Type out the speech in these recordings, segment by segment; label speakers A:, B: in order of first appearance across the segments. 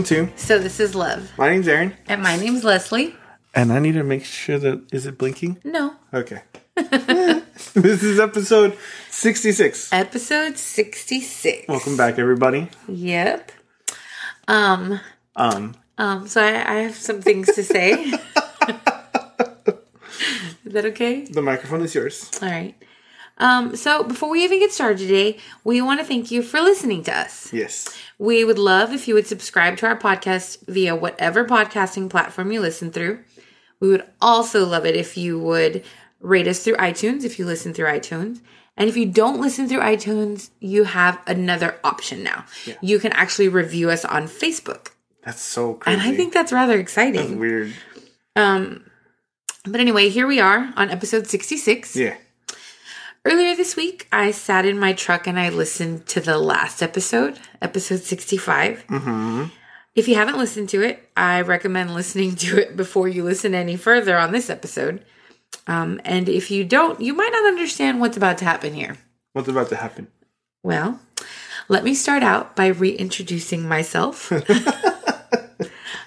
A: Welcome to.
B: So this is Love.
A: My name's Aaron.
B: And my name's Leslie.
A: And I need to make sure that. Is it blinking?
B: No.
A: Okay. this is episode 66.
B: Episode 66.
A: Welcome back, everybody.
B: Yep. Um,
A: Um,
B: um, so I, I have some things to say. is that okay?
A: the microphone is yours.
B: All right. Um, so before we even get started today, we want to thank you for listening to us.
A: Yes.
B: We would love if you would subscribe to our podcast via whatever podcasting platform you listen through. We would also love it if you would rate us through iTunes if you listen through iTunes. And if you don't listen through iTunes, you have another option now. You can actually review us on Facebook.
A: That's so crazy.
B: And I think that's rather
A: That's
B: exciting.
A: weird.
B: Um but anyway, here we are on episode 66.
A: Yeah.
B: Earlier this week, I sat in my truck and I listened to the last episode, episode 65.
A: Mm-hmm.
B: If you haven't listened to it, I recommend listening to it before you listen any further on this episode. Um, and if you don't, you might not understand what's about to happen here.
A: What's about to happen?
B: Well, let me start out by reintroducing myself.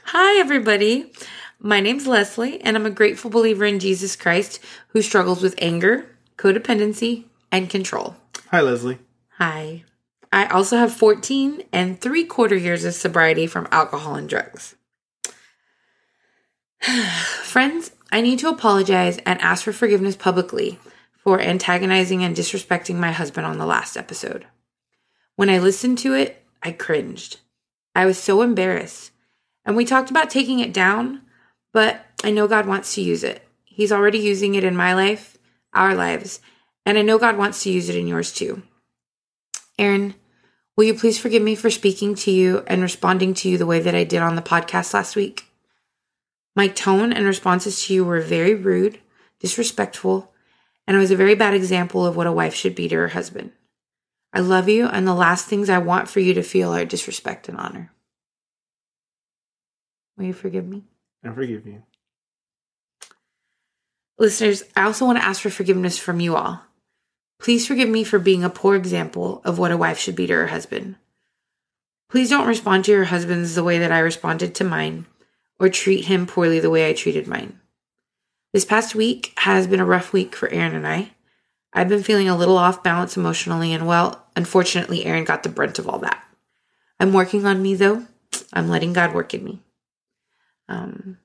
B: Hi, everybody. My name's Leslie, and I'm a grateful believer in Jesus Christ who struggles with anger, codependency, and control.
A: Hi, Leslie.
B: Hi. I also have 14 and three quarter years of sobriety from alcohol and drugs. Friends, I need to apologize and ask for forgiveness publicly for antagonizing and disrespecting my husband on the last episode. When I listened to it, I cringed. I was so embarrassed. And we talked about taking it down, but I know God wants to use it. He's already using it in my life, our lives, and I know God wants to use it in yours too. Aaron, will you please forgive me for speaking to you and responding to you the way that I did on the podcast last week? My tone and responses to you were very rude, disrespectful, and I was a very bad example of what a wife should be to her husband. I love you, and the last things I want for you to feel are disrespect and honor. Will you forgive me?
A: I forgive you.
B: Listeners, I also want to ask for forgiveness from you all. Please forgive me for being a poor example of what a wife should be to her husband. Please don't respond to your husband's the way that I responded to mine, or treat him poorly the way I treated mine. This past week has been a rough week for Aaron and I. I've been feeling a little off balance emotionally, and well, unfortunately, Aaron got the brunt of all that. I'm working on me though. I'm letting God work in me. Um,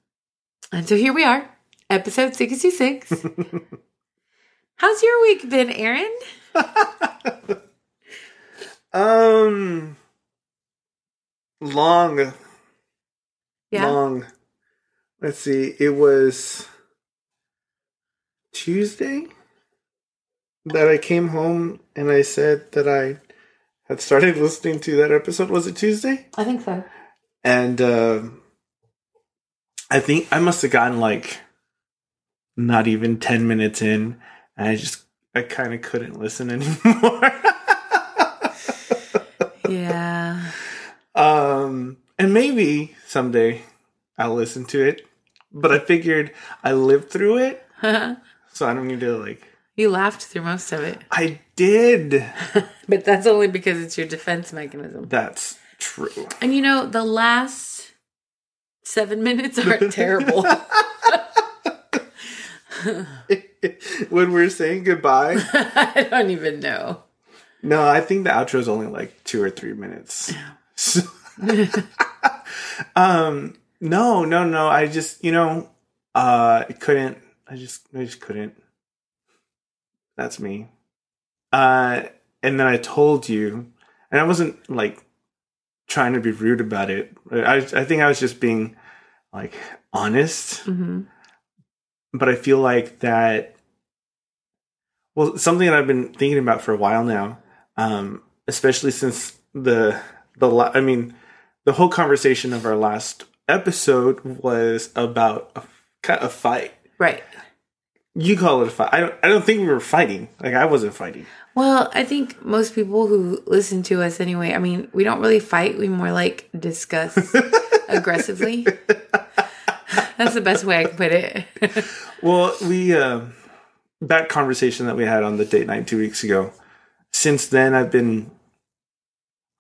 B: and so here we are, episode 66. How's your week been, Aaron?
A: Um, long,
B: Yeah.
A: long. Let's see. It was Tuesday that I came home and I said that I had started listening to that episode. Was it Tuesday?
B: I think so.
A: and uh, I think I must have gotten like not even ten minutes in, and I just I kind of couldn't listen anymore.
B: Yeah.
A: um, and maybe someday I'll listen to it, but I figured I lived through it, so I don't need to like.
B: you laughed through most of it,
A: I did.
B: but that's only because it's your defense mechanism.
A: That's true.
B: And you know, the last seven minutes are terrible.
A: when we're saying goodbye,
B: I don't even know.
A: No, I think the outro is only like two or three minutes. So- um, no, no, no. I just, you know, uh, I couldn't. I just, I just couldn't. That's me. Uh, and then I told you, and I wasn't like trying to be rude about it. I, I think I was just being like honest.
B: hmm
A: But I feel like that. Well, something that I've been thinking about for a while now, um, especially since the the la- I mean, the whole conversation of our last episode was about a kind of fight.
B: Right.
A: You call it a fight. I don't. I don't think we were fighting. Like I wasn't fighting.
B: Well, I think most people who listen to us anyway, I mean, we don't really fight. We more like discuss aggressively. That's the best way I can put it.
A: Well, we uh, that conversation that we had on the date night two weeks ago. Since then, I've been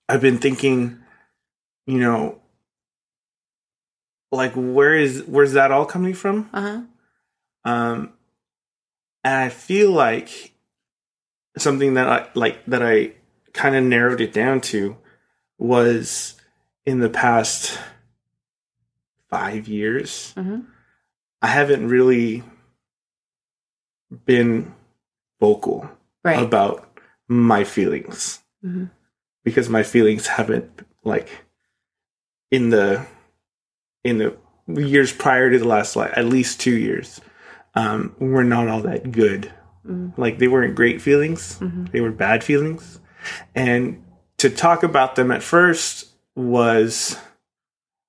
A: I've been thinking, you know, like where is where's that all coming from?
B: Uh huh.
A: Um, and I feel like something that I like that I kind of narrowed it down to was in the past five years.
B: Mhm.
A: I haven't really been vocal
B: Right.
A: about my feelings
B: Mhm.
A: because my feelings haven't like in the in the years prior to the last like at least two years um were not all that good
B: Mhm.
A: like they weren't great feelings
B: Mhm.
A: they were bad feelings and to talk about them at first was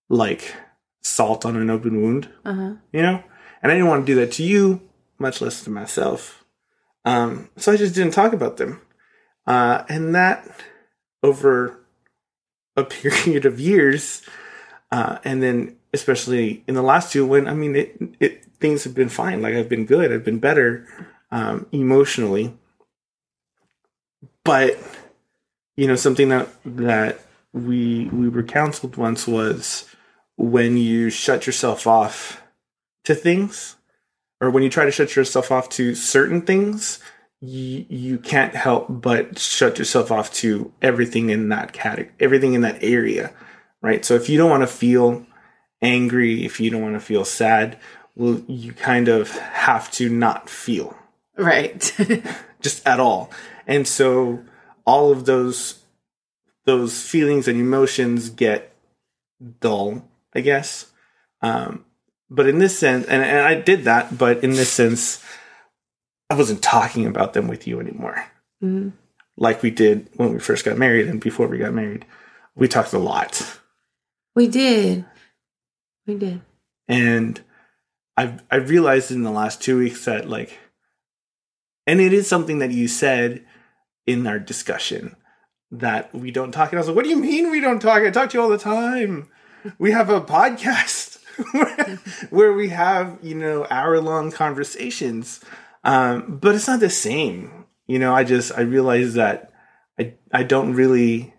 A: like salt on an open wound
B: Uh huh.
A: you know? And i didn't want to do that to you much less to myself. Um, so i just didn't talk about them. Uh, and that over a period of years uh, and then especially in the last two when i mean it, it things have been fine. Like i've been good. I've been better um, emotionally. But you know something that that we we were counseled once was when you shut yourself off to things or when you try to shut yourself off to certain things you, you can't help but shut yourself off to everything in that category everything in that area right so if you don't want to feel angry if you don't want to feel sad well you kind of have to not feel
B: Right.
A: just at all. And so all of those those feelings and emotions get dull, I guess. Um, but in this sense, and, and I did that, but in this sense, I wasn't talking about them with you anymore,
B: Mhm.
A: like we did when we first got married and before we got married. We talked a lot,
B: We did. We did.
A: and I've I realized in the last two weeks that like, and it is something that you said in our discussion that we don't talk. And I was like, what do you mean we don't talk? I talk to you all the time. We have a podcast where, we have, you know, hour long conversations. Um, but it's not the same. You know, I just, I realize that I, I don't really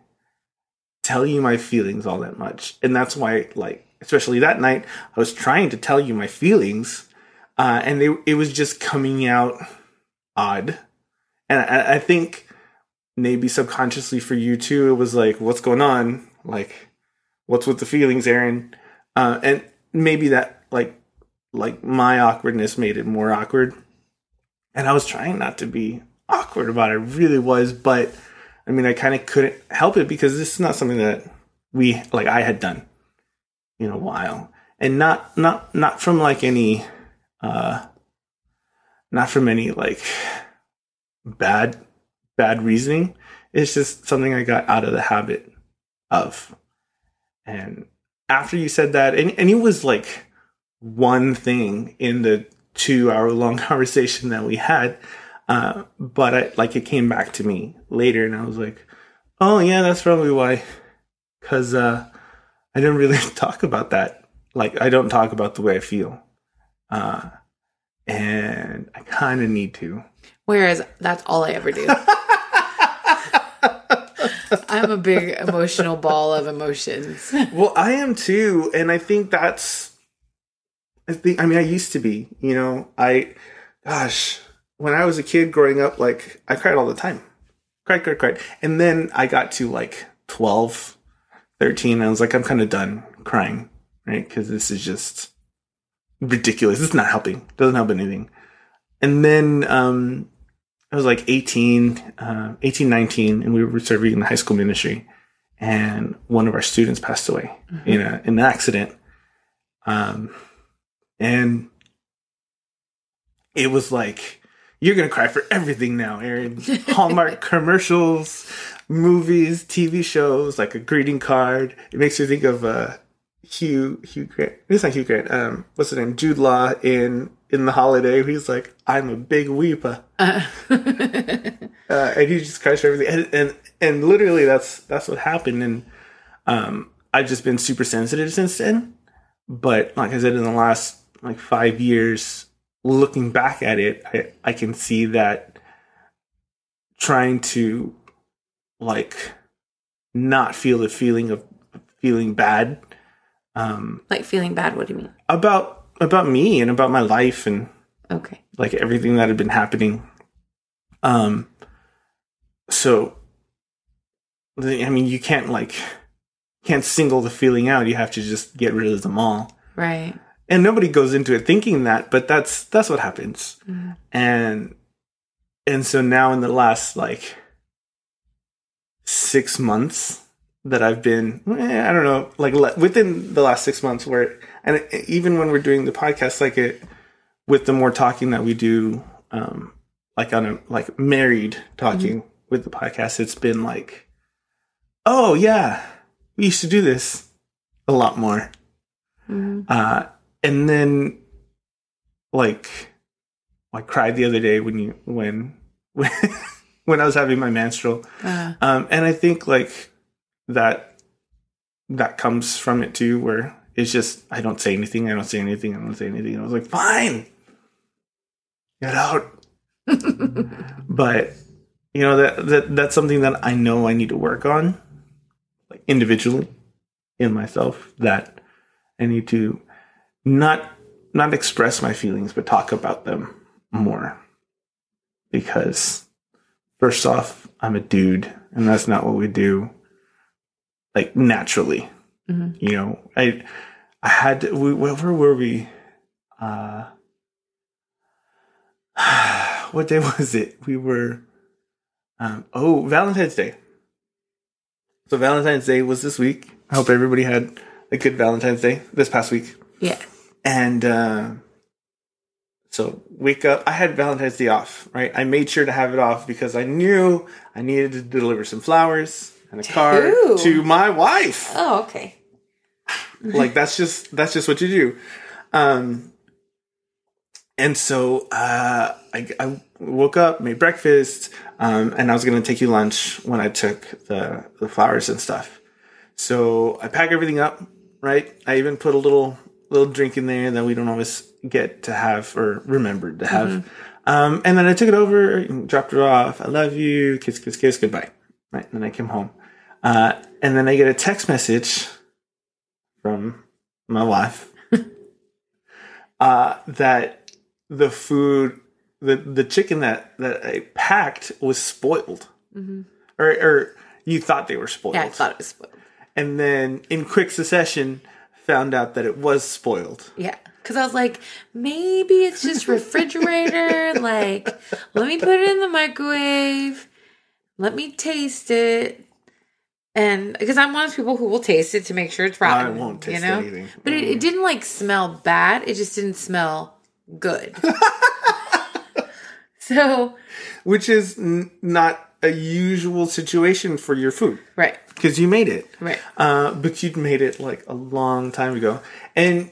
A: tell you my feelings all that much. And that's why, like, especially that night, I was trying to tell you my feelings. Uh, and it was just coming out odd. And I, I think maybe subconsciously for you too, it was like, what's going on? Like, what's with the feelings, Aaron? Uh, and maybe that, like, like my awkwardness made it more awkward. And I was trying not to be awkward about it. I really was, but I mean, I kind of couldn't help it because this is not something that we, like, I had done in a while. And not, not, not from like any, uh, not from any like bad bad reasoning it's just something i got out of the habit of and after you said that and, and it was like one thing in the two hour long conversation that we had uh, but I, like it came back to me later and i was like oh yeah that's probably why. Because uh, i didn't really talk about that. Like i don't talk about the way i feel. Uh, and i kind of need to.
B: Whereas that's all I ever do. I'm a big emotional ball of emotions.
A: Well, I am too, and I think that's. I think I mean I used to be, you know. I, gosh, when I was a kid growing up, like I cried all the time, cried, cried, cried, and then I got to like 12, 13, and I was like, I'm kind of done crying, right? Because this is just ridiculous. It's not helping. Doesn't help anything. And then um, I was like 18, uh, 18, 19, and we were serving in the high school ministry and one of our students passed away in a in an accident. Um, and it was like you're gonna cry for everything now, Aaron. Hallmark commercials, movies, TV shows, like a greeting card. It makes you think of uh, Hugh Hugh Grant. It's not Hugh Grant. Um, what's his name? Jude Law in in the holiday. He's like, I'm a big weeper
B: Uh,
A: uh, and he just for everything. And, and and literally, that's that's what happened. And um, I've just been super sensitive since then. But like I said, in the last like five years, looking back at it, I I can see that trying to like not feel the feeling of feeling bad um,
B: Like feeling bad. What do you mean?
A: about about me and about my life and
B: Okay.
A: like everything that had been happening. Um, so I mean, you can't like can't single the feeling out. You have to just get rid of them all.
B: Right.
A: And nobody goes into it thinking that, but that's that's what happens.
B: Mhm.
A: And and so now in the last like six months that I've been, eh, I don't know, like le- within the last six months, where and it, even when we're doing the podcast, like it with the more talking that we do, um, like on a like married talking with the podcast, it's been like, oh yeah, we used to do this a lot more.
B: Mhm.
A: Uh, and then, like, I cried the other day when you when when when I was having my menstrual,
B: Uh,
A: um, and I think like that that comes from it too, where it's just I don't say anything, I don't say anything, I don't say anything. And I was like, fine, get out. but you know that that that's something that I know I need to work on, like individually in myself. That I need to not not express my feelings, but talk about them more. Because first off, I'm a dude, and that's not what we do. Like naturally,
B: Mhm.
A: you know. I I had to, we, where where were we? Uh, what day was it? We were. Um, oh, Valentine's Day. So Valentine's Day was this week. I hope everybody had a good Valentine's Day this past week.
B: yeah.
A: And uh, so wake up. I had Valentine's Day off, right? I made sure to have it off because I knew I needed to deliver some flowers and a card to my wife.
B: Oh, okay.
A: Like that's just that's just what you do. Um, and so uh, I, I woke up, made breakfast, um, and I was going to take you lunch when I took the the flowers and stuff. So I pack everything up, right? I even put a little little drink in there that we don't always get to have or remembered to have. Um, and then I took it over, and dropped it off. I love you, kiss, kiss, kiss, goodbye. Right, and then I came home, uh, and then I get a text message from my wife uh, that the food, the the chicken that that I packed was spoiled,
B: Mhm.
A: or or you thought they were spoiled,
B: Yeah, I thought it was spoiled.
A: and then in quick succession found out that it was spoiled.
B: Yeah. Cause I was like, maybe it's just refrigerator. like, let me put it in the microwave. Let me taste it. And because I'm one of those people who will taste it to make sure it's rotten.
A: I won't taste
B: you know?
A: anything.
B: But it, it didn't like smell bad. It just didn't smell good. so,
A: which is n- not a usual situation for your food
B: right,
A: because you made it.
B: right.
A: Uh, but you'd made it like a long time ago. And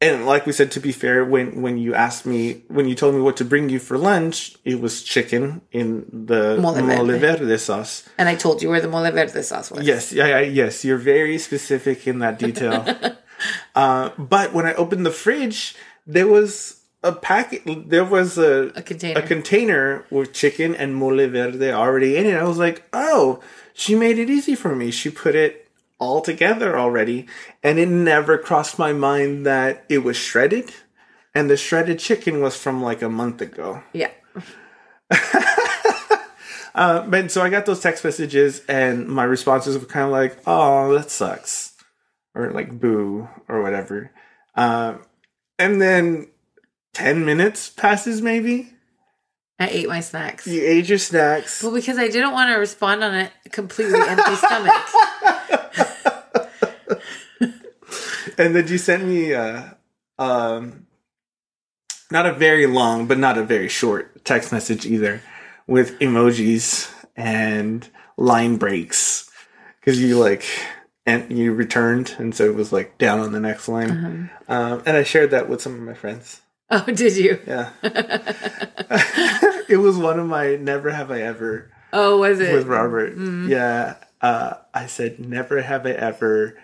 A: and like we said, to be fair, when when you asked me when you told me what to bring you for lunch, it was chicken in the
B: Mole verde.
A: mole verde sauce.
B: And I told you where the mole verde sauce was.
A: Yes, yeah, yeah, yes, you're very specific in that detail. uh, but when I opened the fridge, there was a packet. There was a
B: A container.
A: a container with chicken and mole verde already in it. I was like, oh, she made it easy for me. She put it all together already. And it never crossed my mind that it was shredded. And the shredded chicken was from like a month ago.
B: yeah.
A: Uh, but so I got those text messages, and my responses were kind of like, "Oh, that sucks," or like "boo" or whatever. Um, and then ten minutes passes, maybe.
B: I ate my snacks.
A: You ate your snacks.
B: Well, because I didn't want to respond on a completely empty stomach.
A: and then you sent me uh um not a very long but not a very short text message either with emojis and line breaks because you like and you returned and so it was like down on the next line um, and i shared that with some of my friends
B: Oh, did you?
A: yeah it was one of my never have i ever
B: Oh, was it?
A: with Robert. Yeah. Uh, I said, never have I ever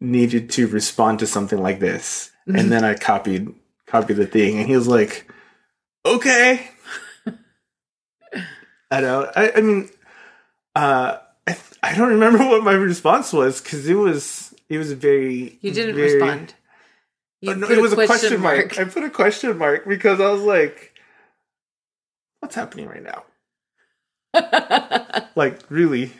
A: needed to respond to something like this. And then I copied copied the thing and he was like, okay. I know. I, I mean, uh, I, I don't remember what my response was because it was, it was very.
B: You didn't
A: very-
B: respond. You
A: Oh, no, it was a question mark. I put a question mark because I was like, "What's happening right now?" Like, really?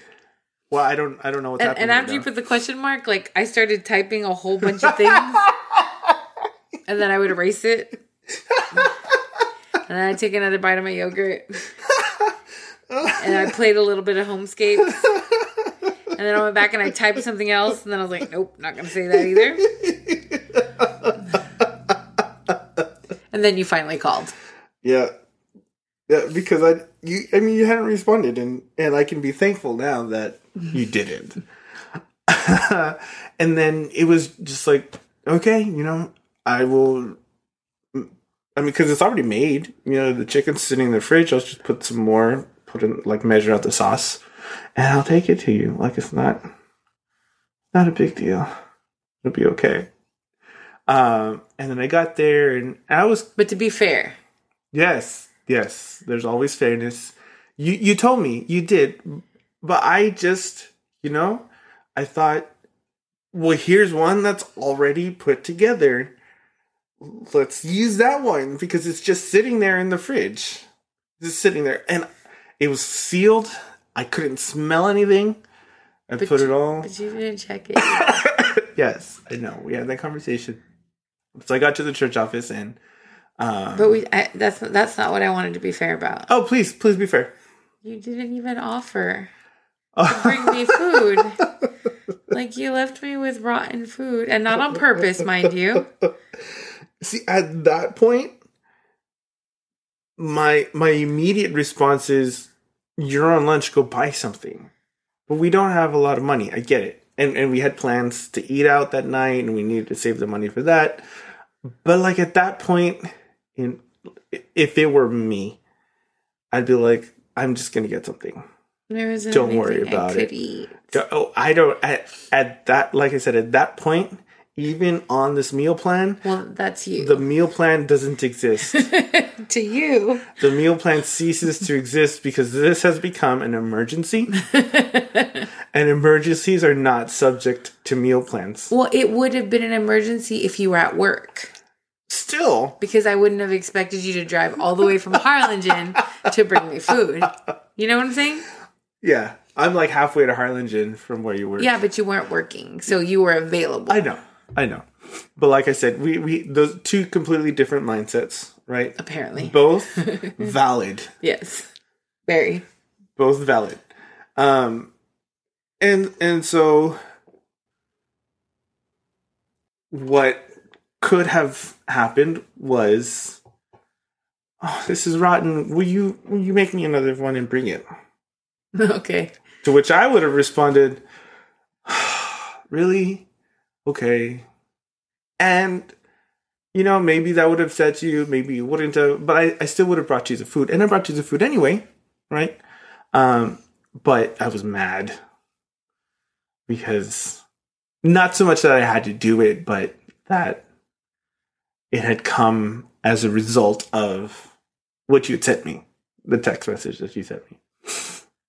A: Well, I don't. I don't know what's
B: and,
A: happening.
B: and
A: right
B: after you
A: now.
B: put the question mark, like I started typing a whole bunch of things, and then I would erase it, and then I take another bite of my yogurt, and I played a little bit of Homescape, and then I went back and I typed something else, and then I was like, nope, not gonna say that either. and then you finally called.
A: Yeah. Yeah, because I you I mean you hadn't responded and and I can be thankful now that you didn't. and then it was just like okay, you know, I will I mean cuz it's already made, you know, the chicken's sitting in the fridge, I'll just put some more, put in like measure out the sauce and I'll take it to you. Like it's not not a big deal. It'll be okay. Um and then I got there and I was
B: But to be fair,
A: Yes, yes. There's always fairness. You you told me you did, but I just you know I thought, well, here's one that's already put together. Let's use that one because it's just sitting there in the fridge, just sitting there, and it was sealed. I couldn't smell anything. I
B: But
A: put
B: you-
A: it all.
B: but you didn't check it.
A: yes, I know. We had that conversation. So I got to the church office and. Um,
B: But we I, that's that's not what I wanted to be fair about.
A: oh, please, please be fair.
B: You didn't even offer bring me food. like you left me with rotten food, and not on purpose, mind you.
A: See, at that point, my my immediate response is, "You're on lunch. Go buy something." But we don't have a lot of money. I get it, and and we had plans to eat out that night, and we needed to save the money for that. But like at that point, in if it were me, I'd be like, "I'm just gonna get something." Don't worry about it.
B: eat.
A: Oh, I don't. At, at that, like I said, at that point, even on this meal plan,
B: Well, that's you.
A: the meal plan doesn't exist.
B: to you.
A: the meal plan ceases to exist because this has become an emergency. and emergencies are not subject to meal plans.
B: Well, it would have been an emergency if you were at work.
A: Still,
B: Because I wouldn't have expected you to drive all the way from Harlingen to bring me food. You know what I'm saying?
A: Yeah, I'm like halfway to Harlingen from where you were.
B: Yeah, but you weren't working, so you were available.
A: I know, I know. But like I said, we we those two completely different mindsets, right?
B: apparently.
A: Both valid.
B: yes. Very.
A: both valid um and and so what could have happened was oh this is rotten will you will you make me another one and bring it
B: okay.
A: to which i would have responded really? Okay. And you know maybe that would have said to you maybe you wouldn't have but i, I still would have brought you the food. And i brought you the food anyway right? Um but i was mad. Because not so much that i had to do it but that it had come as a result of what you had sent me the text message that you sent me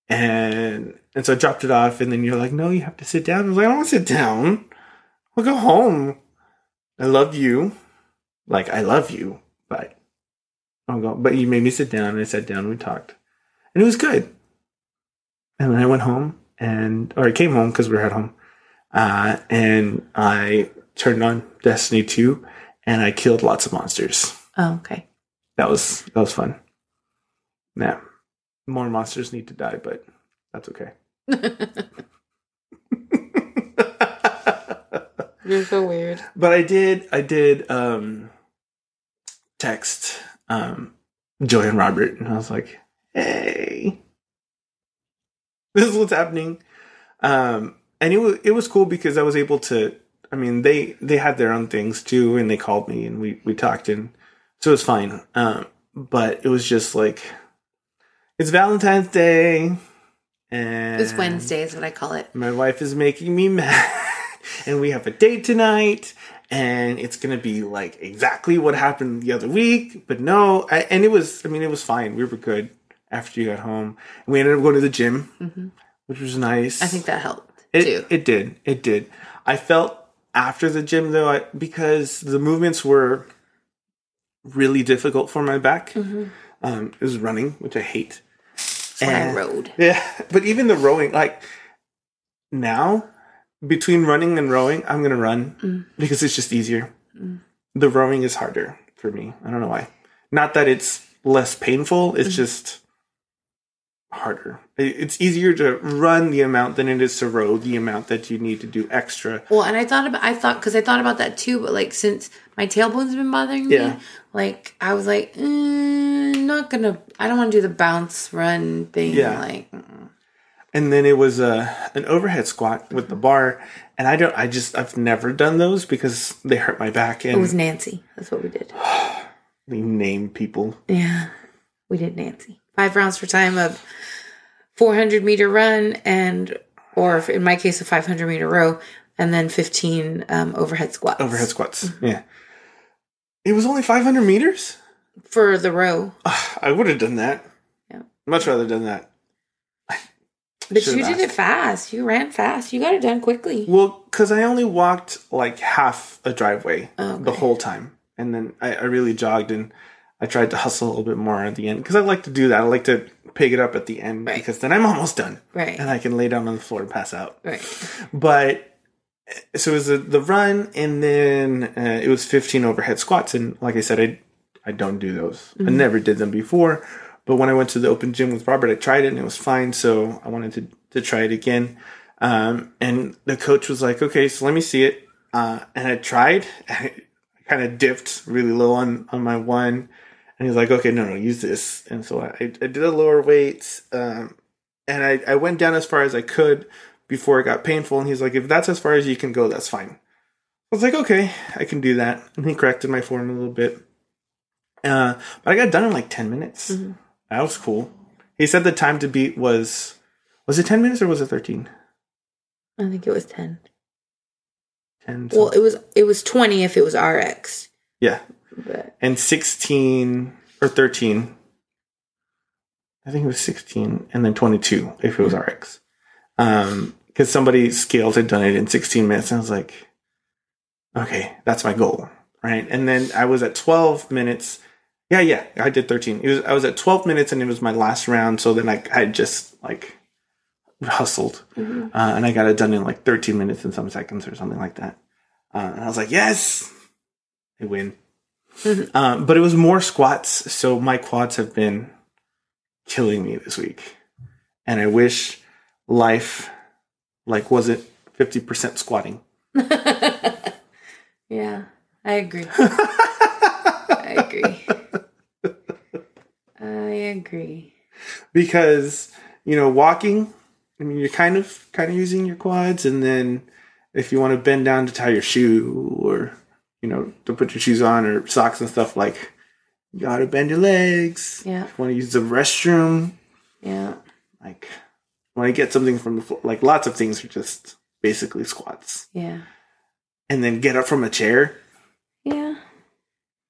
A: and and so I dropped it off, and then you're like, "No, you have to sit down." I was like, "I don't want to sit down. I'll go home. I love you, like I love you, but I'll go." But you made me sit down, and I sat down. and We talked, and it was good. And then I went home, and or I came home because we were at home, uh, and I turned on Destiny two, and I killed lots of monsters.
B: Oh, okay.
A: That was that was fun. Yeah, more monsters need to die, but that's okay.
B: You're so weird.
A: but I did I did um text um Joy and Robert and I was like, "Hey. This is what's happening." Um and it was it was cool because I was able to I mean, they they had their own things too and they called me and we we talked and so it was fine. Um but it was just like it's Valentine's Day and
B: It's Wednesday is what I call it.
A: my wife is making me mad and we have a date tonight and it's gonna be like exactly what happened the other week but no I, and it was i mean it was fine we were good after you got home we ended up going to the gym which was nice
B: Mm-hmm. I think that helped.
A: It
B: too.
A: it did. It did. I felt after the gym though, I, because the movements were really difficult for my back. Um, it was running, which I hate.
B: when I
A: And-
B: rode.
A: Yeah, but even the rowing, like now, between running and rowing, I'm gonna run
B: Mm.
A: because it's just easier. The rowing is harder for me. I don't know why. Not that it's less painful. It's
B: Mm-hmm.
A: just harder. It's easier to run the amount than it is to row the amount that you need to do extra.
B: Well, and I thought about I thought because I thought about that too, but like since my tailbone's been bothering me, like I was like, mm, not gonna. I don't want to do the bounce run thing.
A: Yeah.
B: Like, mm.
A: And then it was a an overhead squat with the bar, and I don't. I just I've never done those because they hurt my back and
B: it was Nancy. That's what we did.
A: we name people.
B: Yeah, we did Nancy. Five rounds for time of 400 meter run and, or in my case, a 500 meter row, and then 15 um, overhead squats.
A: Overhead squats. Yeah. It was only 500 meters?
B: for the row.
A: I would have done that.
B: Yeah.
A: Much rather done that.
B: But
A: Should've
B: you did it fast. You ran fast. You got it done quickly.
A: Well, because I only walked like half a driveway
B: Okay.
A: the whole time. And then I, I really jogged and I tried to hustle a little bit more at the end because I like to do that. I like to pick it up at the end
B: Right.
A: because then I'm almost done
B: Right.
A: and I can lay down on the floor and pass out.
B: Right.
A: But so it was the, the run and then uh, it was 15 overhead squats. And like I said, I, I don't do those. I never did them before. But when I went to the open gym with Robert, I tried it and it was fine. So I wanted to, to try it again. Um, and the coach was like, okay, so let me see it. Uh, and I tried. I kind of dipped really low on, on my one. And he's like, okay, no, no, use this. And so I, I did a lower weight. Um, and I, I went down as far as I could before it got painful. And he's like, if that's as far as you can go, that's fine. I was like, okay, I can do that. And he corrected my form a little bit. Uh, but I got done in like 10 minutes. That was cool. He said the time to beat was, was it 10 minutes or was it 13?
B: I think it was 10.
A: 10.
B: Well, it was it was 20 if it was RX.
A: yeah.
B: But
A: And 16 or 13. I think it was 16 and then 22 if it was RX. Um, cause somebody scaled had done it in 16 minutes. And I was like, okay, that's my goal. Right. And then I was at 12 minutes. Yeah. Yeah. I did 13. It was, I was at 12 minutes and it was my last round. So then I, I just like hustled, uh, and I got it done in like 13 minutes and some seconds or something like that. Uh, and I was like, yes, I win. Um, but it was more squats, so my quads have been killing me this week, and I wish life like wasn't fifty percent squatting.
B: yeah, I agree. I agree. I agree.
A: because you know walking. I mean, you're kind of kind of using your quads, and then if you want to bend down to tie your shoe or you know to put your shoes on or socks and stuff, like you gotta bend your legs.
B: Yeah.
A: You want to use the restroom,
B: Yeah.
A: like when I get something from the floor, like lots of things are just basically squats,
B: Yeah.
A: and then get up from a chair.
B: Yeah.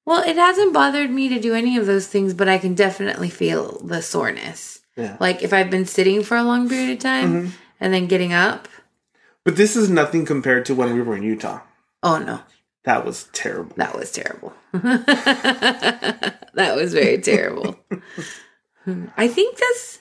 B: Well, it hasn't bothered me to do any of those things, but I can definitely feel the soreness.
A: Yeah.
B: Like if I've been sitting for a long period of time mm-hmm. and then getting up.
A: But this is nothing compared to when we were in Utah.
B: Oh no,
A: That was terrible.
B: that was terrible. that was very terrible. I think that's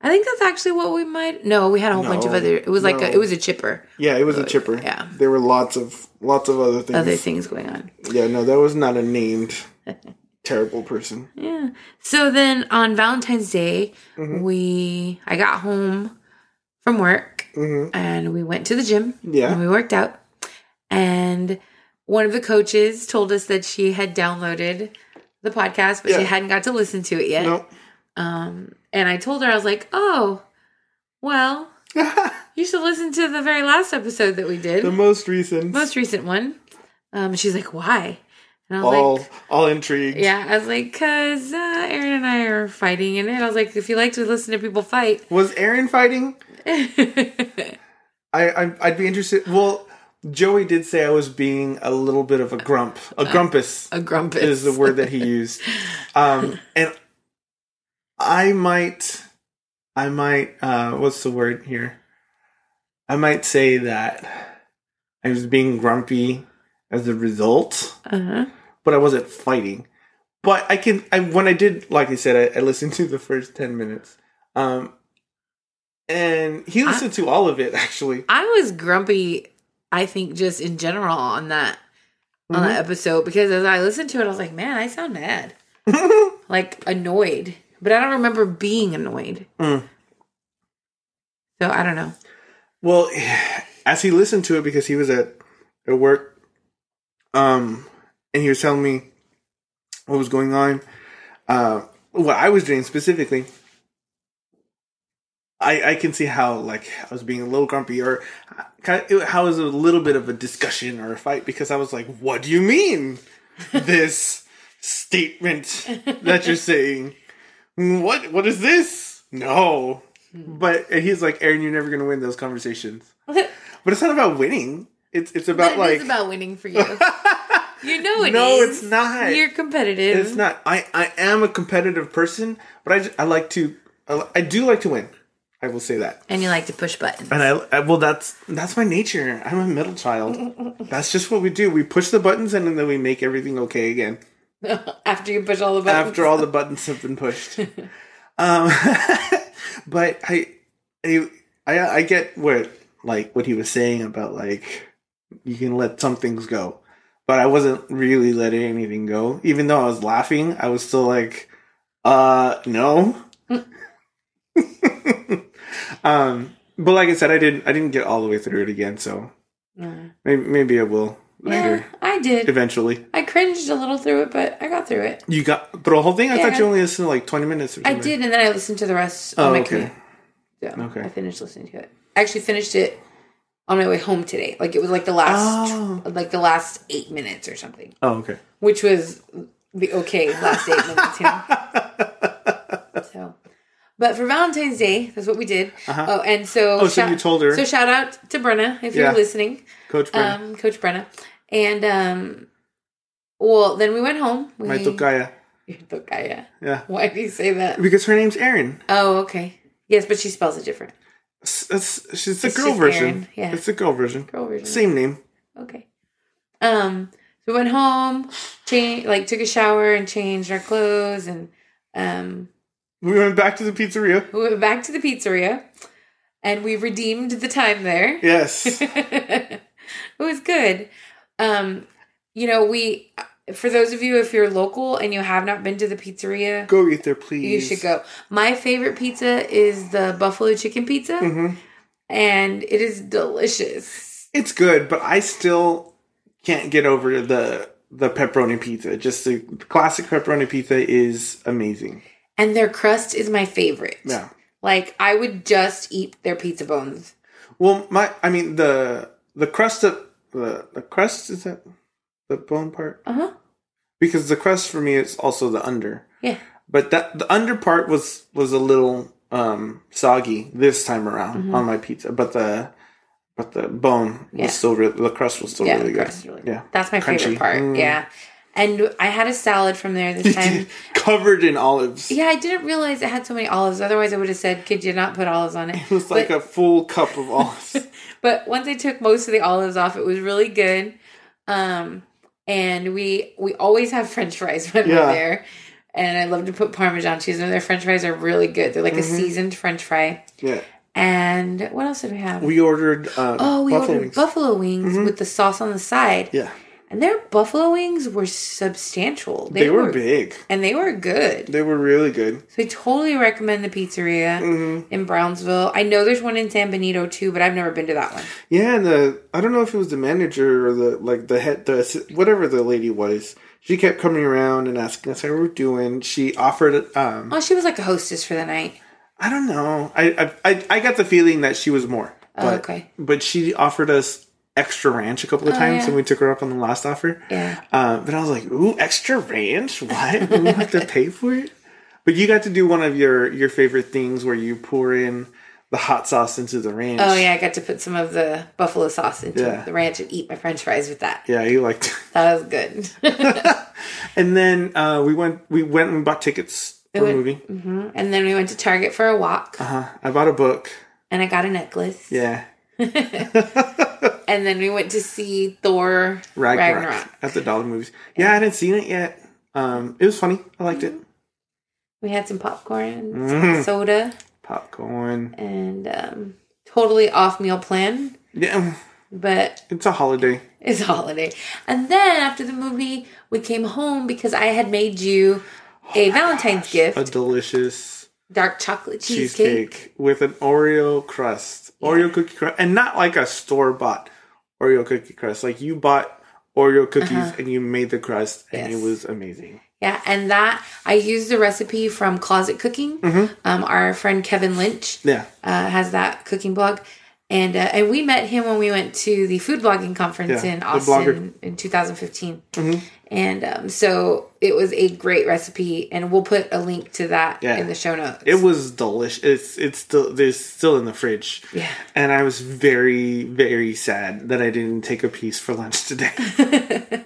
B: I think that's actually what we might No, we had a whole bunch of other it was like a, it was a chipper.
A: Yeah, it was a chipper.
B: yeah.
A: there were lots of lots of other things.
B: Other things going on.
A: Yeah, no, that was not a named terrible person.
B: Yeah. So then on Valentine's Day, mm-hmm. we I got home from work mm-hmm. and we went to the gym.
A: Yeah.
B: And we worked out. And one of the coaches told us that she had downloaded the podcast, but she hadn't got to listen to it yet.
A: No.
B: Um, and I told her, I was like, oh, well, you should listen to the very last episode that we did,
A: the most recent.
B: most recent one. Um, she's like, why? And I was
A: all
B: like,
A: all intrigued.
B: yeah, I was like, cause uh, Aaron and I are fighting in it. I was like, if you like to listen to people fight,
A: Was Aaron fighting? I, I'd be interested. Well, Joey did say I was being a little bit of a grump. A grumpus A
B: grumpus
A: is the word that he used. Um, and I might, I might. Uh, what's the word here? I might say that I was being grumpy as a result,
B: Uh-huh.
A: but I wasn't fighting. But I can, I when I did, like I said, I, I listened to the first ten minutes, um, and he listened to all of it actually.
B: I was grumpy, I think, just in general on that on
A: Mm-hmm.
B: that episode because as I listened to it, I was like, man, I sound mad. like annoyed. But I don't remember being annoyed.
A: Mm.
B: So I don't know.
A: Well, as he listened to it because he was at at work, um, and he was telling me what was going on, uh, what I was doing specifically. I I can see how like I was being a little grumpy or kind of, how it was a little bit of a discussion or a fight because I was like, "What do you mean this statement that you're saying? What what is this? No." Hmm. But he's like, Aaron, you're never gonna win those conversations. But it's not about winning. It's it's about
B: it
A: like
B: is about winning for you. you know it
A: no,
B: is.
A: it's not.
B: You're competitive.
A: It's not. I I am a competitive person, but I I like to I, I do like to win. I will say that.
B: And you like to push buttons.
A: And I, I well that's that's my nature. I'm a middle child. that's just what we do. We push the buttons and then we make everything okay again
B: After you push all the buttons.
A: after all the buttons have been pushed. um, but I, I, I, I get what like what he was saying about like you can let some things go, but I wasn't really letting anything go. Even though I was laughing, I was still like, uh, no. Um, but like I said, I didn't. I didn't get all the way through it again, so
B: Mm.
A: maybe, maybe I will
B: Yeah,
A: later,
B: I did.
A: eventually.
B: I cringed a little through it, but I got through it.
A: You got through the whole thing. I
B: Yeah.
A: thought you only listened to like twenty minutes. Or
B: I did, and then I listened to the rest
A: Oh,
B: on my
A: okay.
B: commute. So
A: Okay.
B: I finished listening to it. I actually finished it on my way home today. Like it was like the last,
A: Oh.
B: like the last eight minutes or something,
A: Oh, okay.
B: which was the okay last eight minutes. You know? But for Valentine's Day, that's what we did. Oh, and so
A: Oh, so you told her.
B: So shout out to Brenna if
A: Yeah.
B: you're listening,
A: Coach Brent,
B: um, Coach Brenna, and um, well, then we went home. We,
A: my tocaya.
B: Your tocaya.
A: Yeah,
B: Why do you say that?
A: because her name's Erin.
B: Oh, okay. Yes, but she spells it different.
A: It's, it's, she's the
B: It's
A: girl version.
B: Erin, yeah.
A: It's the girl version.
B: Girl version.
A: Same name.
B: Okay. Um, so we went home, changed, like took a shower and changed our clothes, and um,
A: We went back to the pizzeria.
B: we went back to the pizzeria, and we redeemed the time there.
A: Yes.
B: it was good. Um, you know, we for those of you if you're local and you have not been to the pizzeria,
A: go eat there, please.
B: you should go. My favorite pizza is the buffalo chicken pizza,
A: hmm
B: and it is delicious.
A: It's good, but I still can't get over the the pepperoni pizza. Just the classic pepperoni pizza is amazing.
B: And their crust is my favorite.
A: Yeah.
B: Like I would just eat their pizza bones.
A: Well, my I mean the the crust of the the crust is that the bone part
B: Uh huh.
A: because the crust for me is also the under.
B: Yeah.
A: But that the under part was was a little um soggy this time around on my pizza, but the but the bone
B: Mm-hmm. Yeah.
A: was still re- the crust was still
B: Yeah,
A: really good.
B: really
A: yeah,
B: That's my
A: Crunchy.
B: favorite part.
A: Mm.
B: Yeah. And I had a salad from there this time.
A: covered in olives.
B: yeah, I didn't realize it had so many olives. Otherwise, I would have said, "Could you not put olives on it?"
A: It was like a full cup of olives.
B: but once I took most of the olives off, it was really good. Um, and we we always have French fries when
A: Yeah.
B: we're there. And I love to put Parmesan cheese in. Their French fries are really good. They're like
A: Mm-hmm.
B: a seasoned French fry.
A: yeah,
B: And what else did we have?
A: we ordered. Um,
B: oh, we
A: buffalo
B: ordered
A: wings. Mm-hmm.
B: buffalo wings with the sauce on the side.
A: Yeah,
B: And their buffalo wings were substantial.
A: they, were, big.
B: And they were good.
A: They were really good.
B: So I totally recommend the pizzeria
A: Mm-hmm.
B: in Brownsville. I know there's one in San Benito too, but I've never been to that one.
A: Yeah, and the I don't know if it was the manager or the like the head the whatever the lady was. She kept coming around and asking us how we were doing. She offered um
B: Oh, she was like a hostess for the night.
A: I don't know. I I I, I got the feeling that she was more.
B: Oh, okay.
A: But she offered us extra ranch a couple of times,
B: yeah.
A: and we took her up on the last offer.
B: Yeah.
A: Uh, but I was like, "Ooh, extra ranch? What? we have to pay for it?" But you got to do one of your your favorite things where you pour in the hot sauce into the ranch.
B: Oh yeah, I got to put some of the buffalo sauce into
A: Yeah.
B: the ranch and eat my French fries with that.
A: Yeah, you liked.
B: That was good.
A: and then uh, we went. We went and bought tickets for a
B: went-
A: movie.
B: and then we went to Target for a walk,
A: Uh huh. I bought a book.
B: and I got a necklace.
A: Yeah.
B: And then we went to see Thor
A: Ragnarok,
B: Ragnarok.
A: at the Dollar Movies. Yeah, I hadn't seen it yet. Um, it was funny. I liked it.
B: We had some popcorn,
A: Mhm.
B: some soda,
A: Popcorn.
B: and um, totally off meal plan,
A: Yeah,
B: but
A: it's a holiday.
B: it's a holiday. And then after the movie, we came home because I had made you a Valentine's gift,
A: A delicious
B: dark chocolate cheesecake.
A: cheesecake with an Oreo crust, Oreo cookie crust, and not like a store bought Oreo cookie crust. Like you bought Oreo cookies and you made the crust, and
B: Uh-huh. Yes.
A: it was amazing.
B: Yeah, and that I used the recipe from Closet Cooking.
A: Mm-hmm.
B: Um, our friend Kevin Lynch
A: Yeah,
B: uh, has that cooking blog, and uh, and we met him when we went to the food blogging conference
A: Yeah,
B: in Austin in 2015.
A: Mhm.
B: And um, so it was a great recipe, and we'll put a link to that
A: Yeah.
B: in the show notes.
A: it was delicious. It's it's still there's still in the fridge.
B: yeah.
A: And I was very, very sad that I didn't take a piece for lunch today.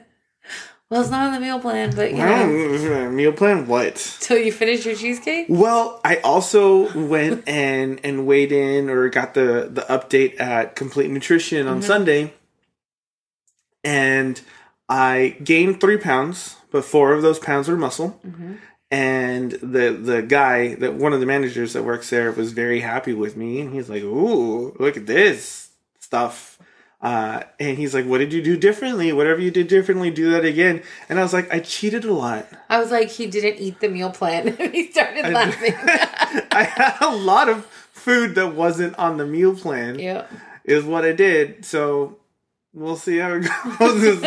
B: Well, it's not on the meal plan, but you know,
A: Meal plan what?
B: till you finish your cheesecake.
A: Well, I also went and and weighed in or got the the update at Complete Nutrition on mm-hmm. Sunday, and I gained three pounds, but four of those pounds were muscle. Mm-hmm. And the the guy that one of the managers that works there was very happy with me, and he's like, "Ooh, look at this stuff." Uh, and he's like, "What did you do differently? Whatever you did differently, do that again." And I was like, "I cheated a lot."
B: I was like, he didn't eat the meal plan, and he started laughing.
A: I had a lot of food that wasn't on the meal plan.
B: yeah.
A: Is what I did. So we'll see how it goes.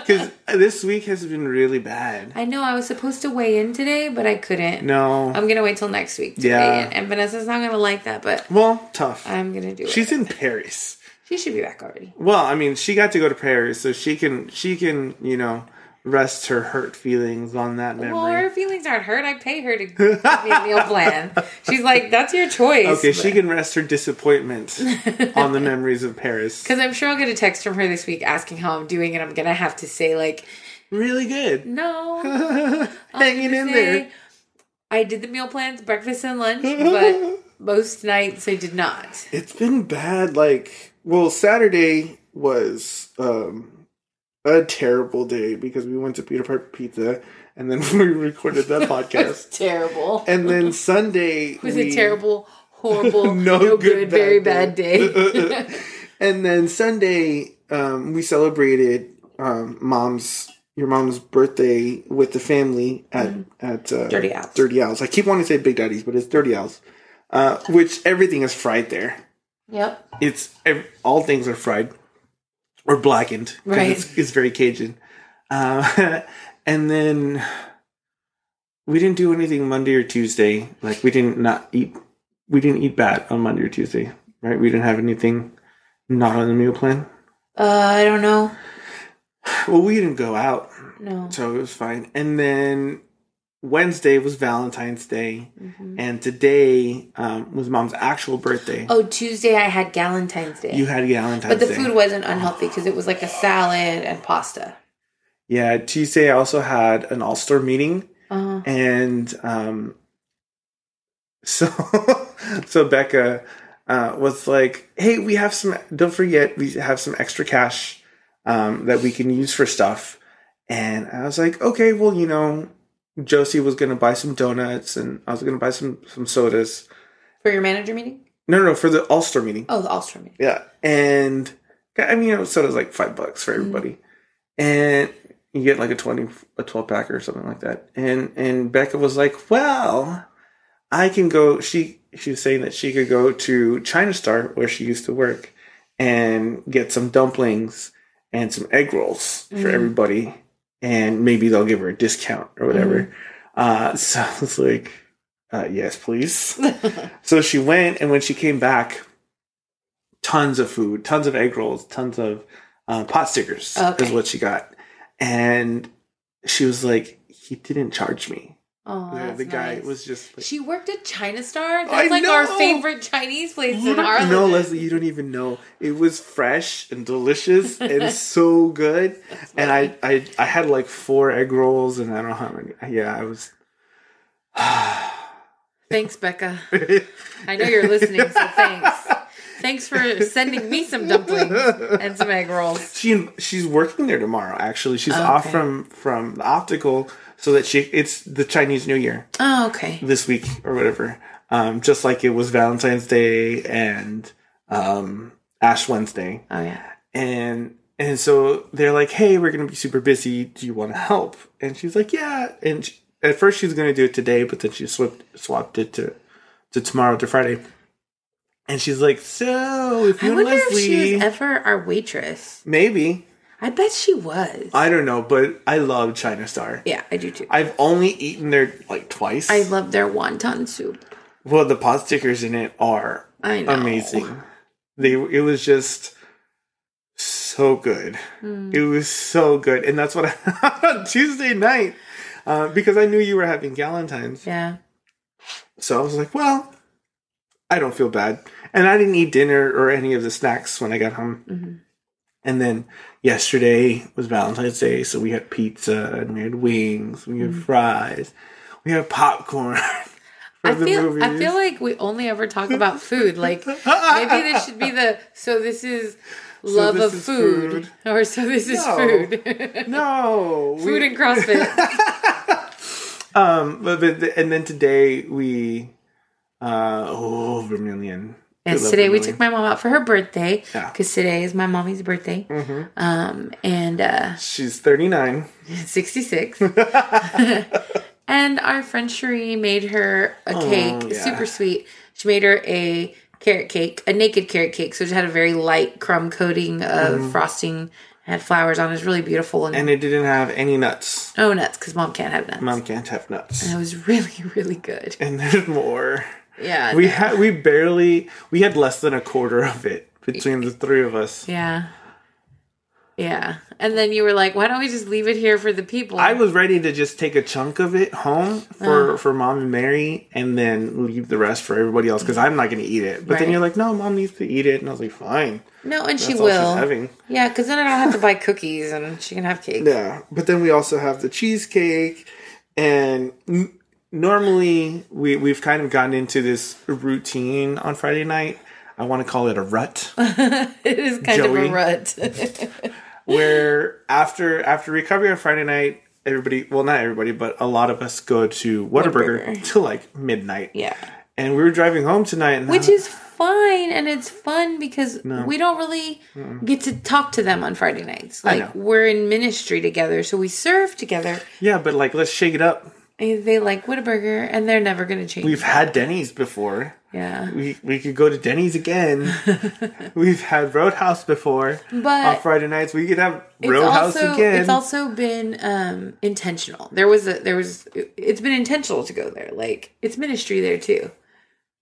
A: Because this week has been really bad.
B: I know I was supposed to weigh in today, but I couldn't.
A: No.
B: I'm gonna wait till next week to
A: Yeah.
B: weigh in. And Vanessa's not gonna like that, but
A: well, tough.
B: I'm gonna do
A: She's
B: it.
A: She's in Paris.
B: She should be back already.
A: Well, I mean, she got to go to Paris, so she can she can you know rest her hurt feelings on that memory.
B: Well, her feelings aren't hurt. I pay her to give me a meal plan. She's like, that's your choice.
A: okay, she can rest her disappointment on the memories of Paris.
B: Because I'm sure I'll get a text from her this week asking how I'm doing, and I'm gonna have to say like,
A: Really good.
B: no,
A: Hanging in
B: say,
A: there.
B: I did the meal plans, breakfast and lunch, but most nights I did not.
A: It's been bad. Like, well, Saturday was um, a terrible day because we went to Peter Piper Pizza and then we recorded that podcast.
B: Terrible.
A: and then Sunday
B: It was
A: we,
B: a terrible, horrible,
A: No
B: no,
A: good,
B: good, very
A: bad
B: bad day.
A: And then Sunday um, we celebrated um, mom's your mom's birthday with the family at at uh,
B: Dirty Al's.
A: Dirty Owls. I keep wanting to say Big Daddy's, but it's Dirty Owls, uh, which everything is fried there.
B: Yep.
A: it's all things are fried or blackened.
B: Right.
A: It's, it's very Cajun. Uh, and then we didn't do anything Monday or Tuesday. Like we didn't not eat. We didn't eat bad on Monday or Tuesday, right? We didn't have anything not on the meal plan.
B: Uh, I don't know.
A: Well, we didn't go out,
B: No.
A: so it was fine. And then Wednesday was Valentine's Day,
B: Mm-hmm.
A: and today um, was Mom's actual birthday.
B: Oh, Tuesday I had Galentine's Day.
A: You had Valentine's
B: but the
A: Day.
B: food wasn't unhealthy because it was like a salad and pasta.
A: Yeah, Tuesday I also had an all star meeting,
B: Uh,
A: and um, so so Becca uh, was like, "Hey, we have some. Don't forget, we have some extra cash um, that we can use for stuff." And I was like, "Okay, well, you know, Josie was gonna buy some donuts, and I was gonna buy some some sodas.
B: for your manager meeting?
A: No, no, no for the all star meeting.
B: Oh, the All-Star meeting.
A: Yeah, and I mean, you know, soda's like five bucks for everybody, mm-hmm. and you get like a twenty, a twelve pack or something like that. And and Becca was like, "Well, I can go." She she was saying that she could go to China Star where she used to work and get some dumplings and some egg rolls for mm-hmm. everybody, and maybe they'll give her a discount or whatever. Uh, so I was like, uh, "Yes, please." So she went, and when she came back, tons of food, tons of egg rolls, tons of uh, pot stickers
B: Okay.
A: is what she got. And she was like, he didn't charge me.
B: Oh,
A: The- the guy
B: nice.
A: was just like,
B: She worked at China Star.
A: I
B: That's like our favorite Chinese place
A: you
B: in
A: don't Leslie, you don't even know. It was fresh and delicious and so good. And I, I, I had like four egg rolls, and I don't know how many. Yeah, I was.
B: Thanks, Becca. I know you're listening, so thanks. Thanks for sending me some dumplings and some egg rolls.
A: She she's working there tomorrow. Actually, she's off from from the optical so that she it's the Chinese New Year
B: Oh, okay.
A: this week or whatever. Um, just like it was Valentine's Day and um, Ash Wednesday,
B: Oh yeah.
A: and and so they're like, "Hey, we're gonna be super busy. Do you want to help?" And she's like, "Yeah." And she, at first she's gonna do it today, but then she swapped swapped it to to tomorrow to Friday. And she's like, "So if
B: I
A: you and
B: wonder if she was ever our waitress.
A: maybe
B: I bet she was.
A: I don't know, but I love China Star.
B: yeah, I do too.
A: I've only eaten there like twice.
B: I love their wonton soup.
A: well, the pot stickers in it are
B: I know.
A: amazing. They it was just so good.
B: Hmm.
A: It was so good, and that's what I had on Tuesday night uh, because I knew you were having Galentine's.
B: Yeah.
A: So I was like, well, I don't feel bad, and I didn't eat dinner or any of the snacks when I got home.
B: Mhm.
A: And then yesterday was Valentine's Day, so we had pizza and we had wings, we had
B: Mm-hmm.
A: fries, we had popcorn.
B: I feel I feel like we only ever talk about food. Like maybe this should be the so this is love
A: this
B: of
A: is
B: food,
A: food.
B: or so this is food.
A: no
B: food
A: we-
B: and CrossFit.
A: Um, but, but and then today we, uh, oh, Vermilion.
B: Yes,
A: love
B: today we took my mom out for her birthday
A: Yeah.
B: because today is my mommy's birthday.
A: Mhm.
B: Um, and uh,
A: She's thirty nine.
B: 66. and our friend Cherie made her a cake,
A: Oh, yeah.
B: super sweet. She made her a carrot cake, a naked carrot cake. So it had a very light crumb coating of frosting, had flowers on it. It was really beautiful. And,
A: Mm-hmm. And it didn't have any nuts.
B: oh, nuts, because mom can't have nuts.
A: Mom can't have nuts.
B: And it was really, really good.
A: And there's more.
B: Yeah.
A: We had we barely we had less than a quarter of it between the three of us.
B: yeah. Yeah. And then you were like, why don't we just leave it here for the people?
A: I was ready to just take a chunk of it home for uh-huh. for mom and Mary, and then leave the rest for everybody else because I'm not going to eat it. But then you're like, no, mom needs to eat it, and I was like, fine.
B: no, and she
A: That's she's
B: will.
A: having.
B: Yeah, because then I don't have to buy cookies and she can have cake.
A: Yeah, but then we also have the cheesecake, and normally we we've kind of gotten into this routine on Friday night. I want to call it a rut,
B: It is kind of a rut.
A: where after after recovery on Friday night, everybody well not everybody, but a lot of us go to Whataburger
B: Whataburger.
A: till like midnight.
B: yeah.
A: And we were driving home tonight, and
B: Which is fine and it's fun because we don't really get to talk to them on Friday nights. Like we're in ministry together, so we serve together.
A: yeah, but like let's shake it up.
B: They like Whataburger and they're never gonna change.
A: We've had Denny's before.
B: yeah.
A: We we could go to Denny's again. We've had Roadhouse before.
B: But
A: on Friday nights. We could have Roadhouse
B: also
A: again.
B: it's also been um intentional. There was a there was it's been intentional to go there. Like it's ministry there too.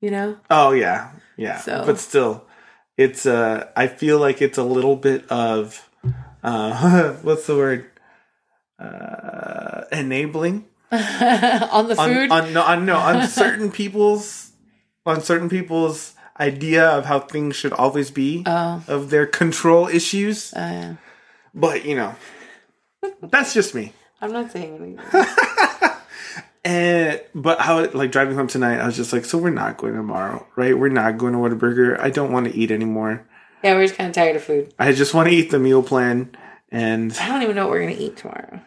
B: You know?
A: oh yeah, yeah.
B: So-
A: But still, it's uh, I feel like it's a little bit of uh, what's the word? Uh, enabling
B: on the food.
A: on no on no on certain people's on certain people's idea of how things should always be
B: oh.
A: of their control issues.
B: Uh,
A: But you know, that's just me.
B: I'm not saying anything.
A: And but how like driving home tonight, I was just like, so we're not going tomorrow, right? We're not going to Whataburger. I don't want to eat anymore.
B: yeah, we're just kind of tired of food.
A: I just want to eat the meal plan and
B: I don't even know what we're gonna eat tomorrow.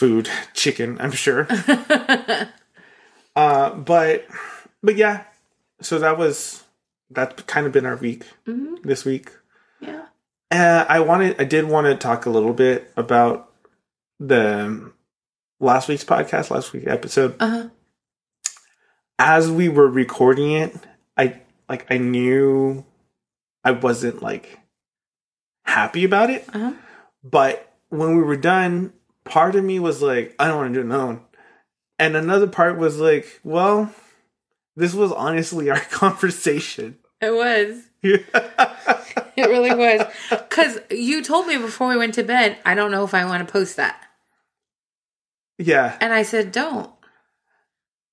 A: Food, chicken. I'm sure. uh, but but yeah, so that was that's kind of been our week
B: hmm
A: this week.
B: Yeah.
A: Uh, I wanted, I did want to talk a little bit about the last week's podcast, last week's episode.
B: Uh huh.
A: as we were recording it, I like I knew I wasn't like happy about it,
B: Uh huh.
A: but when we were done, part of me was like, I don't want to do another one. And another part was like, well, this was honestly our conversation.
B: It was. It really was. Because you told me before we went to bed, I don't know if I want to post that.
A: yeah.
B: And I said, don't.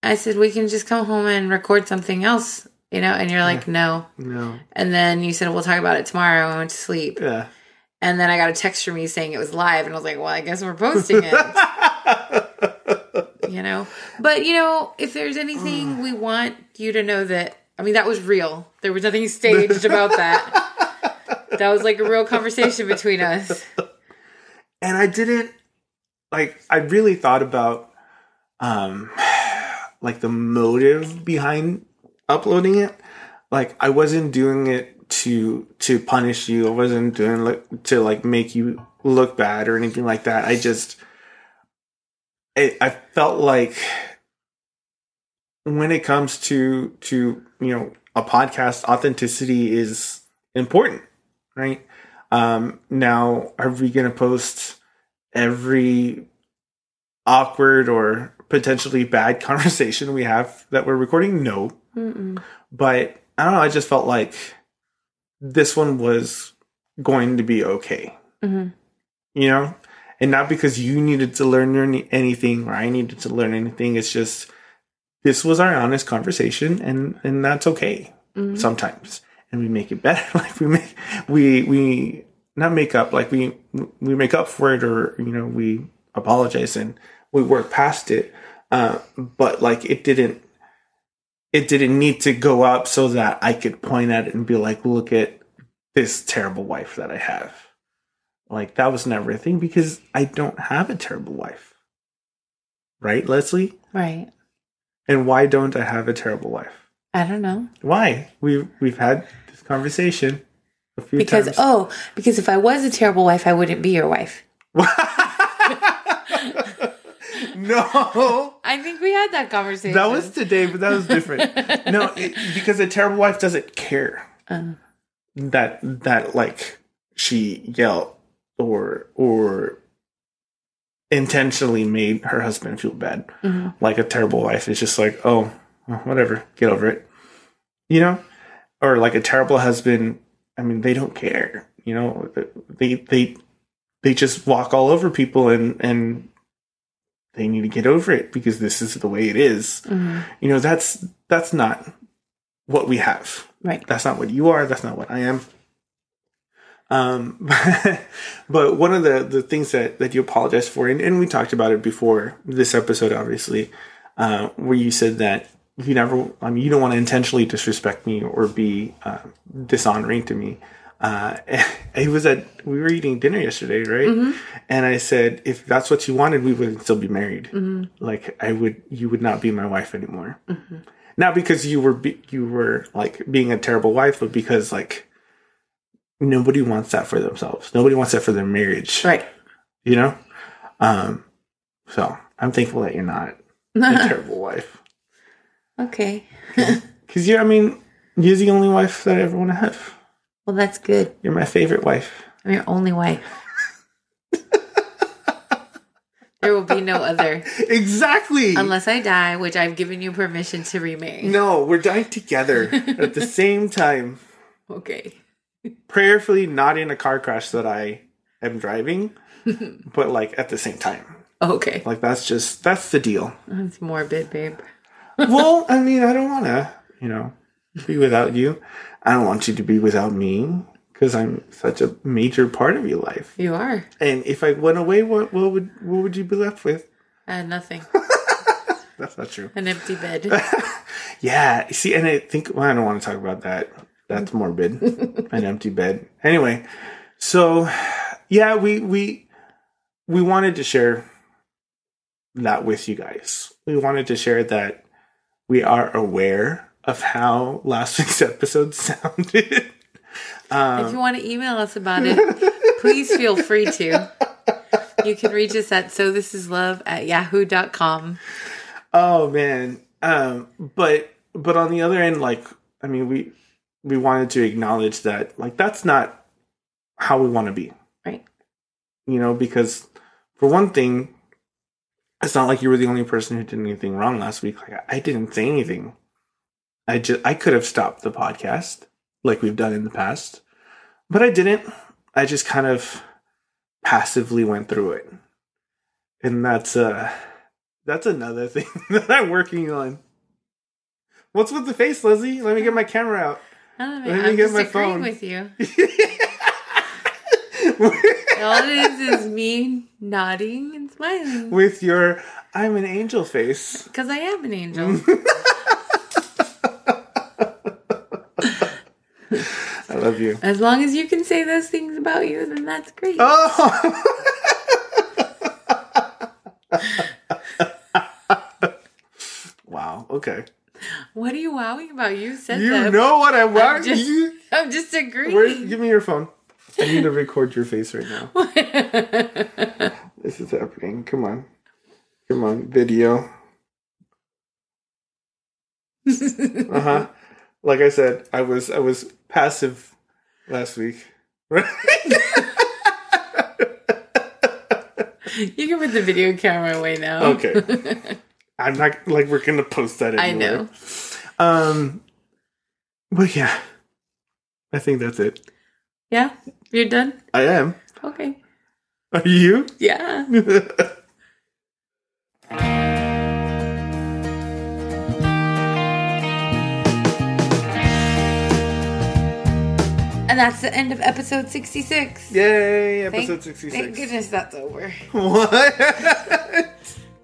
B: I said, we can just come home and record something else, you know? And you're like, no.
A: No.
B: And then you said, we'll talk about it tomorrow. I went to sleep.
A: Yeah.
B: And then I got a text from you saying it was live. And I was like, well, I guess we're posting it, you know? But, you know, if there's anything we want you to know that I mean, that was real. There was nothing staged about that. That was like a real conversation between us.
A: and I didn't like I really thought about um like the motive behind uploading it. Like I wasn't doing it to to punish you. I wasn't doing like to like make you look bad or anything like that. I just I, I felt like when it comes to to you know a podcast authenticity is important right um now are we going to post every awkward or potentially bad conversation we have that we're recording no
B: Mm-mm.
A: but i don't know i just felt like this one was going to be okay.
B: Mhm.
A: you know? And not because you needed to learn anything or i needed to learn anything. It's just this was our honest conversation and and that's okay
B: Mhm.
A: sometimes. And we make it better. Like we make we we not make up like we we make up for it or you know we apologize and we work past it. Uh but like it didn't it didn't need to go up so that i could point at it and be like look at this terrible wife that i have like that was never a thing because i don't have a terrible wife right leslie
B: Right.
A: and why don't i have a terrible wife
B: I don't know.
A: why we've we've had this conversation a few
B: Because,
A: times Because,
B: oh, because if I was a terrible wife, I wouldn't be your wife.
A: no.
B: I think we had that conversation.
A: that was today but that was different. No it, because a terrible wife doesn't care
B: Uh,
A: that that like she yelled or or intentionally made her husband feel bad.
B: Mhm.
A: like a terrible wife is just like oh whatever get over it you know? Or like a terrible husband i mean they don't care you know? They they they just walk all over people and and they need to get over it because this is the way it is.
B: Mhm.
A: you know that's that's not what we have.
B: Right.
A: that's not what you are. That's not what i am. Um but one of the the things that that you apologize for and, and we talked about it before this episode obviously uh where you said that you never i mean you don't want to intentionally disrespect me or be uh, dishonoring to me uh it was at we were eating dinner yesterday right? And i said if that's what you wanted we would still be married. Like i would you would not be my wife anymore. Not because you were be, you were like being a terrible wife but because like nobody wants that for themselves. Nobody wants that for their marriage.
B: Right.
A: you know? Um so i'm thankful that you're not a terrible wife.
B: Okay.
A: because you're i mean you're the only wife that i ever want to have
B: Well, that's good.
A: you're my favorite wife
B: I'm your only wife. there will be no other.
A: exactly
B: Unless I die, which I've given you permission to remain.
A: no we're dying together at the same time
B: Okay.
A: prayerfully not in a car crash that i am driving but like at the same time
B: Okay.
A: like that's just that's the deal
B: That's morbid, babe.
A: well, I mean, I don't want to, you know, be without you. I don't want you to be without me because I'm such a major part of your life.
B: You are.
A: And if I went away, what what would what would you be left with?
B: Had nothing.
A: That's not true.
B: An empty bed.
A: Yeah, see, and I think well, I don't want to talk about that. That's morbid. An empty bed. Anyway, so yeah, we we we wanted to share that with you guys. We wanted to share that we are aware of how last week's episode sounded. Um,
B: if you want to email us about it, please feel free to. You can reach us at so this is love at yahoo.com.
A: Oh man. Um but but on the other end like I mean we we wanted to acknowledge that like that's not how we want to be.
B: Right.
A: You know, because for one thing it's not like you were the only person who did anything wrong last week. Like I didn't say anything. I just I could have stopped the podcast like we've done in the past. But I didn't. I just kind of passively went through it. And that's uh that's another thing that I'm working on. What's with the face, Leslie? Let me get my camera out.
B: I don't know,
A: Let me
B: I'm
A: get my phone.
B: with you. All it is is me nodding and smiling.
A: With your I'm an angel face.
B: Because I am an angel.
A: I love you.
B: As long as you can say those things about you, then that's great.
A: Oh. wow. Okay.
B: What are you wowing about? You said
A: You
B: them.
A: know what
B: I'm
A: want.
B: just,
A: You-
B: I'm just agreeing.
A: Where, give me your phone. I need to record your face right now. This is happening. Come on. Come on. Video. Uh huh. Like I said, I was I was passive last week.
B: you can put the video camera away now.
A: Okay. I'm not like we're gonna post that.
B: I
A: Anyway.
B: know.
A: Um. But yeah, I think that's it.
B: Yeah? You're done?
A: I am.
B: Okay.
A: Are you?
B: Yeah. And that's the end of episode 66.
A: Yay!
B: Thank-
A: Episode sixty
B: Thank goodness that's over.
A: What?
B: Thank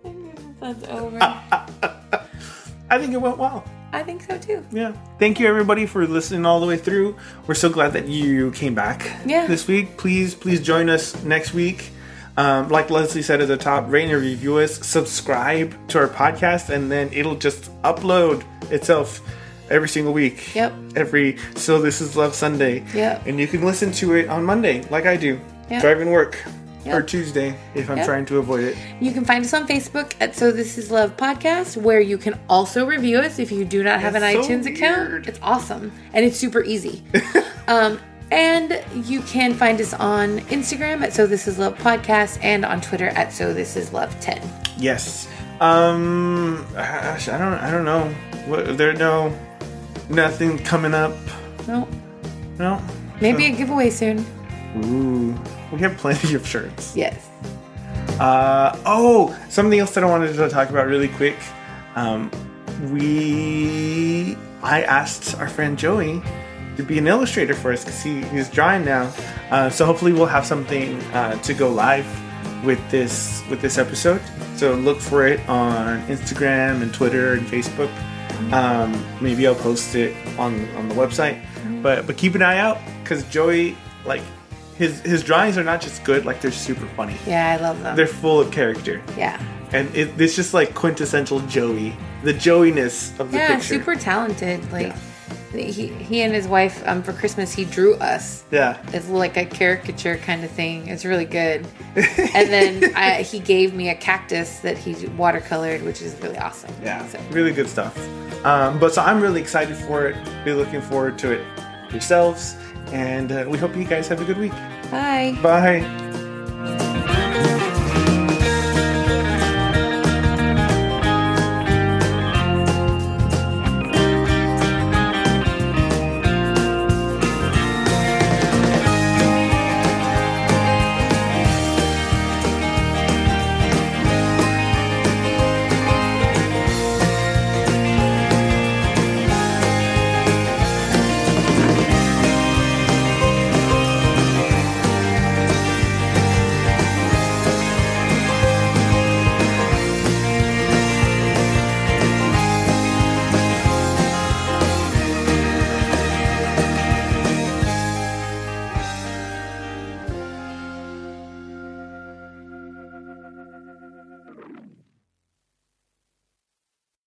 B: goodness that's over.
A: I think it went well.
B: I think so too.
A: Yeah. Thank you everybody for listening all the way through. We're so glad that you came back
B: Yeah.
A: this week. Please, please join us next week. Um, like Leslie said at the top, rate and review us, subscribe to our podcast, and then it'll just upload itself every single week.
B: Yep.
A: Every so this is Love Sunday.
B: Yep.
A: And you can listen to it on Monday, like I do.
B: Yep.
A: Driving work.
B: Yep.
A: Or Tuesday, if I'm
B: Yep.
A: trying to avoid it.
B: You can find us on Facebook at So This Is Love Podcast, where you can also review us if you do not have an
A: so
B: iTunes account. It's awesome and it's super easy. um, and you can find us on Instagram at So This Is Love Podcast and on Twitter at So This Is Love 10.
A: Yes. Um, gosh, I don't, I don't know. What, there, no, nothing coming up.
B: No,
A: No.
B: maybe a giveaway soon.
A: Ooh, we have plenty of shirts.
B: Yes.
A: Uh, oh, something else that I wanted to talk about really quick. Um, we, I asked our friend Joey to be an illustrator for us because he, he's drawing now. Uh, so hopefully we'll have something uh, to go live with this with this episode. So look for it on Instagram and Twitter and Facebook. Um, maybe I'll post it on on the website. But but keep an eye out because Joey like his his drawings are not just good, like they're super funny.
B: Yeah, I love them.
A: They're full of character,
B: yeah.
A: and it, it's just like quintessential Joey, the Joeyness of the
B: Yeah,
A: picture.
B: super talented. Like, he, he and his wife, um, for Christmas, he drew us.
A: Yeah,
B: It's like a caricature kind of thing. It's really good. and then I, he gave me a cactus that he watercolored, which is really awesome.
A: yeah,
B: So,
A: really good stuff. Um, but so I'm really excited for it. Be looking forward to it yourselves, and uh, we hope you guys have a good week.
B: bye.
A: Bye.